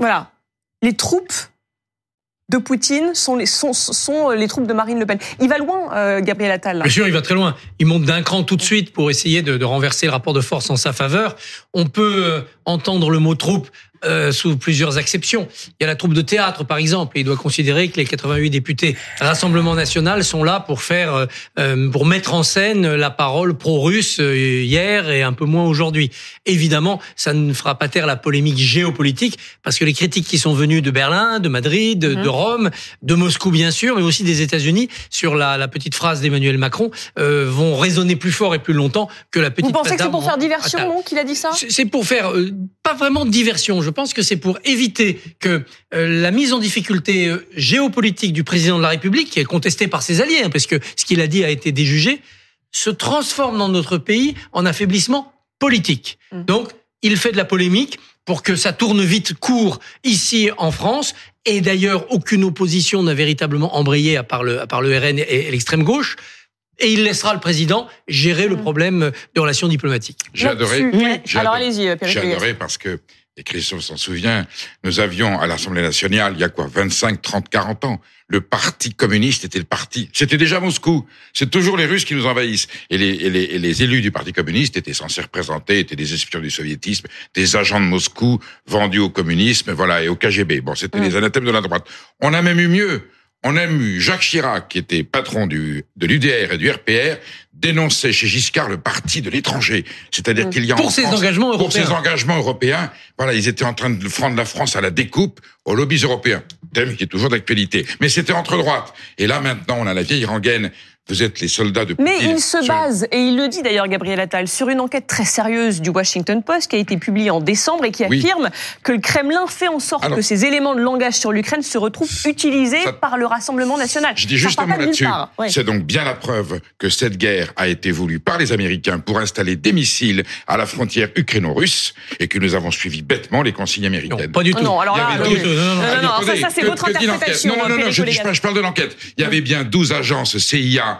Voilà. Les troupes de Poutine sont sont les troupes de Marine Le Pen. Il va loin, euh, Gabriel Attal. Bien sûr, il va très loin. Il monte d'un cran tout de suite pour essayer de, de, renverser le rapport de force en sa faveur. On peut euh, entendre le mot troupe euh, sous plusieurs exceptions. Il y a la troupe de théâtre, par exemple, et il doit considérer que les 88 députés Rassemblement National sont là pour faire, euh, euh, pour mettre en scène la parole pro-russe hier et un peu moins aujourd'hui. Évidemment, ça ne fera pas taire la polémique géopolitique, parce que les critiques qui sont venues de Berlin, de Madrid, de, mmh. de Rome, de Moscou bien sûr, mais aussi des États-Unis sur la, la, petite phrase d'Emmanuel Macron euh, vont résonner plus fort et plus longtemps que la petite. Vous pensez que c'est pour faire diversion, non, qu'il a dit ça? C'est pour faire pas vraiment diversion. Je pense que c'est pour éviter que euh, la mise en difficulté euh, géopolitique du président de la République, qui est contestée par ses alliés, hein, parce que ce qu'il a dit a été déjugé, se transforme dans notre pays en affaiblissement politique. Mmh. Donc, il fait de la polémique pour que ça tourne vite court ici en France. Et d'ailleurs, aucune opposition n'a véritablement embrayé à part le, à part le RN et l'extrême gauche et il laissera le président gérer le mmh. problème de relations diplomatiques. J'ai adoré. Alors allez-y, J'ai adoré parce que et Christophe s'en souvient, nous avions à l'Assemblée nationale, il y a quoi, 25, 30, 40 ans, le Parti communiste était le parti. C'était déjà Moscou. C'est toujours les Russes qui nous envahissent. Et les, et les, et les élus du Parti communiste étaient censés représenter, étaient des espions du soviétisme, des agents de Moscou vendus au communisme, voilà, et au KGB. Bon, c'était les anathèmes de la droite. On a même eu mieux. On a eu Jacques Chirac, qui était patron du, de l'UDR et du RPR, dénonçait chez Giscard le parti de l'étranger. C'est-à-dire mmh. qu'il y a pour ses engagements européens. Pour ses engagements européens, voilà, ils étaient en train de prendre la France à la découpe aux lobbies européens. Thème qui est toujours d'actualité. Mais c'était entre droites. Et là, maintenant, on a la vieille rengaine vous êtes les soldats de Mais il se base, et il le dit d'ailleurs Gabriel Attal, sur une enquête très sérieuse du Washington Post qui a été publiée en décembre et qui affirme que le Kremlin fait en sorte que ces éléments de langage sur l'Ukraine se retrouvent utilisés par le Rassemblement national. Je dis justement là-dessus, c'est donc bien la preuve que cette guerre a été voulue par les Américains pour installer des missiles à la frontière ukraino-russe et que nous avons suivi bêtement les consignes américaines. Non, pas du tout. Non, alors là, non, non, non, ça, c'est votre interprétation. Non, non, non, je, je parle de l'enquête. Il y avait bien 12 agences CIA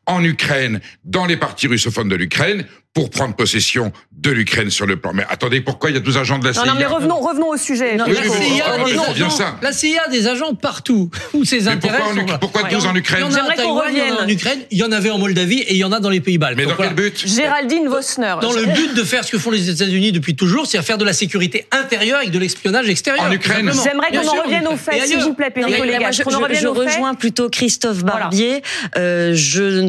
en Ukraine, dans les parties russophones de l'Ukraine, pour prendre possession de l'Ukraine sur le plan. Mais attendez, pourquoi il y a 12 agents de la CIA Non, non mais revenons, revenons au sujet. Non, la, CIA, la CIA a des agents partout où ses intérêts pourquoi, sont pourquoi 12 en Ukraine Il y en a en Taïwan, il y en a en Ukraine, il y en avait en Moldavie et il y en a dans les Pays-Bas. Mais dans quel but? Géraldine Vosner. Dans le but de faire ce que font les États-Unis depuis toujours, c'est à faire de la sécurité intérieure avec de l'espionnage extérieur. En Ukraine. J'aimerais qu'on en revienne aux faits, s'il vous plaît, Perico Je, je rejoins plutôt Christophe Barbier. Euh,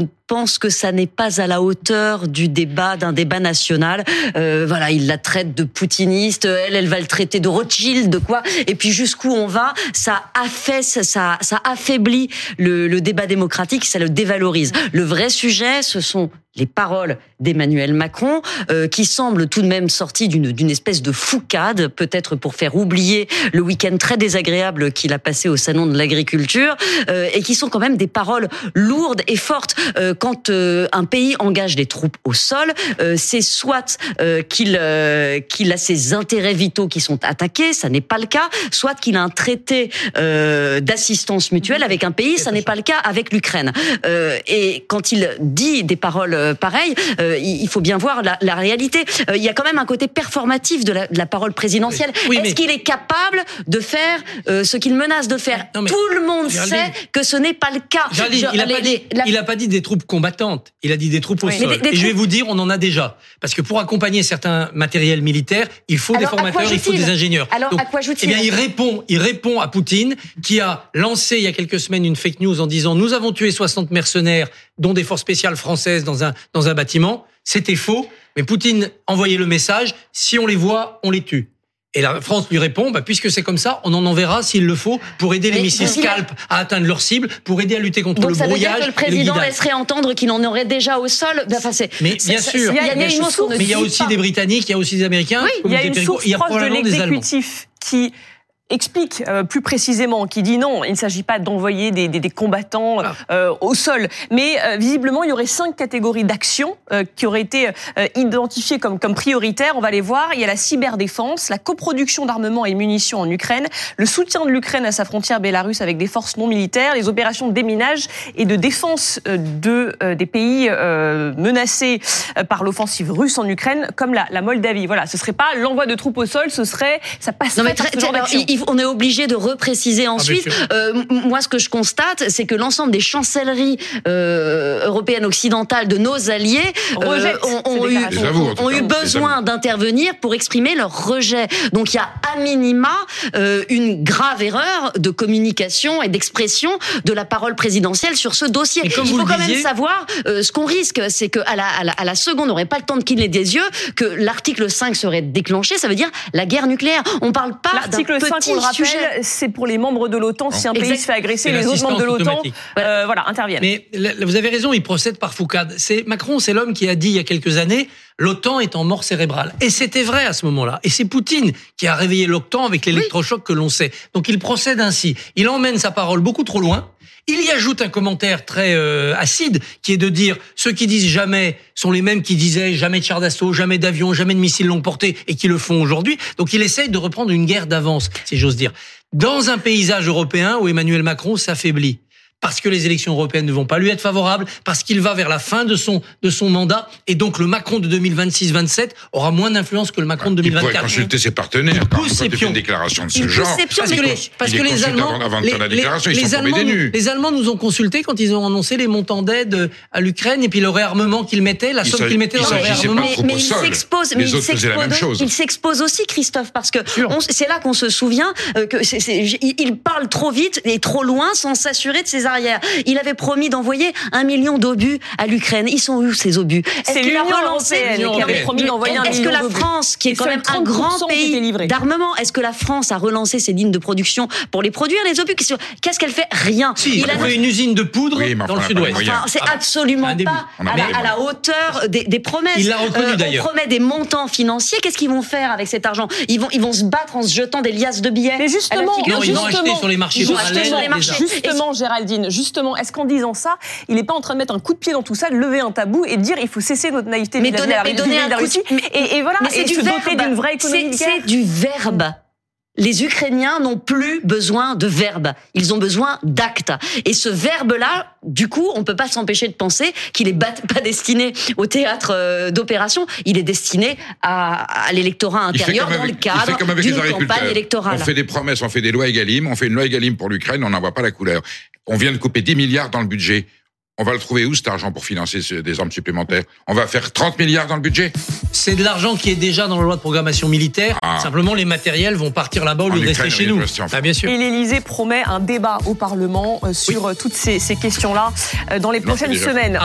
je pense que ça n'est pas à la hauteur du débat, d'un débat national. Euh, voilà, il la traite de poutiniste, elle, elle va le traiter de Rothschild, de quoi Et puis jusqu'où on va Ça affaisse, ça, affaiblit le débat démocratique, ça le dévalorise. Le vrai sujet, ce sont les paroles d'Emmanuel Macron, euh, qui semblent tout de même d'une d'une espèce de foucade, peut-être pour faire oublier le week-end très désagréable qu'il a passé au salon de l'agriculture, euh, et qui sont quand même des paroles lourdes et fortes. Euh, quand euh, un pays engage des troupes au sol, euh, c'est soit euh, qu'il qu'il a ses intérêts vitaux qui sont attaqués, ça n'est pas le cas, soit qu'il a un traité d'assistance mutuelle avec un pays, ça n'est pas le cas avec l'Ukraine. et quand il dit des paroles euh, pareil, euh, il faut bien voir la, la réalité. Euh, il y a quand même un côté performatif de la, de la parole présidentielle. Est-ce qu'il est capable de faire ce qu'il menace de faire? Tout le monde sait que ce n'est pas le cas. il n'a pas, pas, dit des troupes combattantes, il a dit des troupes au sol. et je vais vous dire, on en a déjà. Parce que pour accompagner certains matériels militaires, il faut des formateurs, il faut des ingénieurs. Alors à quoi joue-t-il Eh bien, il répond, il répond à Poutine, qui a lancé il y a quelques semaines une fake news en disant nous avons tué 60 mercenaires, dont des forces spéciales françaises dans un dans un bâtiment. C'était faux, mais Poutine envoyait le message, si on les voit, on les tue. Et la France lui répond, bah, puisque c'est comme ça, on en enverra s'il le faut pour aider les missiles Scalp à atteindre leur cible, pour aider à lutter contre Donc le ça brouillage. Veut dire que le président laisserait entendre qu'il en aurait déjà au sol. Enfin, mais bien sûr, il y a, mais il y a aussi des Britanniques, il y a aussi des Américains. Oui, il y a une source proche de l'exécutif qui explique euh, plus précisément, qui dit non, il ne s'agit pas d'envoyer des, des, des, combattants ah. euh, au sol, mais euh, visiblement il y aurait cinq catégories d'actions euh, qui auraient été euh, identifiées comme, comme prioritaires. On va les voir. Il y a la cyberdéfense, la coproduction d'armements et munitions en Ukraine, le soutien de l'Ukraine à sa frontière bélarusse avec des forces non militaires, les opérations de déminage et de défense de des pays menacés par l'offensive russe en Ukraine, comme la, la, Moldavie. Voilà, ce serait pas l'envoi de troupes au sol, ce serait ça passe. Non, mais très, on est obligé de repréciser ah, ensuite. euh, moi, ce que je constate, c'est que l'ensemble des chancelleries euh, européennes occidentales de nos alliés euh, ont, eu, ont, eu, besoin d'intervenir pour exprimer leur rejet. Donc il y a à minima euh, une grave erreur de communication et d'expression de la parole présidentielle sur ce dossier. Il faut quand même savoir euh, ce qu'on risque, c'est que à la, à la, à la seconde, on n'aurait pas le temps de cligner des yeux, que l'article 5 serait déclenché. Ça veut dire la guerre nucléaire. On parle pas L'article 5, on le rappelle, c'est pour les membres de l'OTAN. Si un pays se fait agresser, les autres membres de l'OTAN, euh, voilà, interviennent. Mais vous avez raison, il procède par foucade. C'est Macron, c'est l'homme qui a dit il y a quelques années l'OTAN est en mort cérébrale. Et c'était vrai à ce moment-là. Et c'est Poutine qui a réveillé l'OTAN avec l'électrochoc que l'on sait. Donc il procède ainsi. Il emmène sa parole beaucoup trop loin. Il y ajoute un commentaire très euh, acide qui est de dire ceux qui disent jamais sont les mêmes qui disaient jamais de chars d'assaut, jamais d'avions, jamais de missiles longue portée et qui le font aujourd'hui. Donc il essaye de reprendre une guerre d'avance, si j'ose dire. Dans un paysage européen où Emmanuel Macron s'affaiblit parce que les élections européennes ne vont pas lui être favorables, parce qu'il va vers la fin de son de son mandat, et donc le Macron de 2026-27 aura moins d'influence que le Macron de 2024. Il pourrait consulter ses partenaires. Quand, quand il fait une déclaration de ce genre, parce que les, parce que les Allemands, les, Allemands, les Allemands nous ont consultés quand ils ont annoncé les montants d'aide à l'Ukraine et puis le réarmement qu'ils mettaient, la somme qu'ils mettaient dans le réarmement. Mais, mais il s'expose, mais il s'expose aussi, Christophe, parce que c'est là qu'on se souvient euh, que il parle trop vite et trop loin sans s'assurer de ses il avait promis d'envoyer un million d'obus à l'Ukraine. Ils sont où ces obus? C'est l'Union européenne qui avait promis d'envoyer un million Est-ce que la France, qui est quand même un grand pays d'armement, est-ce que la France a relancé ses lignes de production pour les produire les obus? Qu'est-ce qu'elle fait? Rien. il, a fait une usine de poudre dans le sud-ouest. c'est ah, absolument pas à la, hauteur des, promesses. Il l'a reconnu euh, d'ailleurs. On promet des montants financiers. Qu'est-ce qu'ils vont faire avec cet argent? Ils vont, ils vont se battre en se jetant des liasses de billets. Mais justement, ils vont acheter sur les marchés Justement, Géraldine, justement, est-ce qu'en disant ça, il n'est pas en train de mettre un coup de pied dans tout ça, de lever un tabou et de dire il faut cesser notre naïveté mais donner, mais donner un coup de... et, et, voilà, et se doter d'une vraie économie. C'est du verbe les Ukrainiens n'ont plus besoin de verbes, ils ont besoin d'actes. Et ce verbe-là, du coup, on peut pas s'empêcher de penser qu'il est pas destiné au théâtre euh, d'opération, il est destiné à, l'électorat intérieur dans le cadre d'une campagne électorale. On fait des promesses, on fait des lois Egalim, on fait une loi Egalim pour l'Ukraine, on n'en voit pas la couleur. On vient de couper 10 milliards dans le budget. On va le trouver où cet argent pour financer des armes supplémentaires? On va faire 30 milliards dans le budget? C'est de l'argent qui est déjà dans la loi de programmation militaire. Ah. Simplement, les matériels vont partir là-bas au lieu de rester chez nous. Ah, bien sûr. Et l'Élysée promet un débat au Parlement euh, sur euh, toutes ces, questions-là euh, dans les prochaines semaines.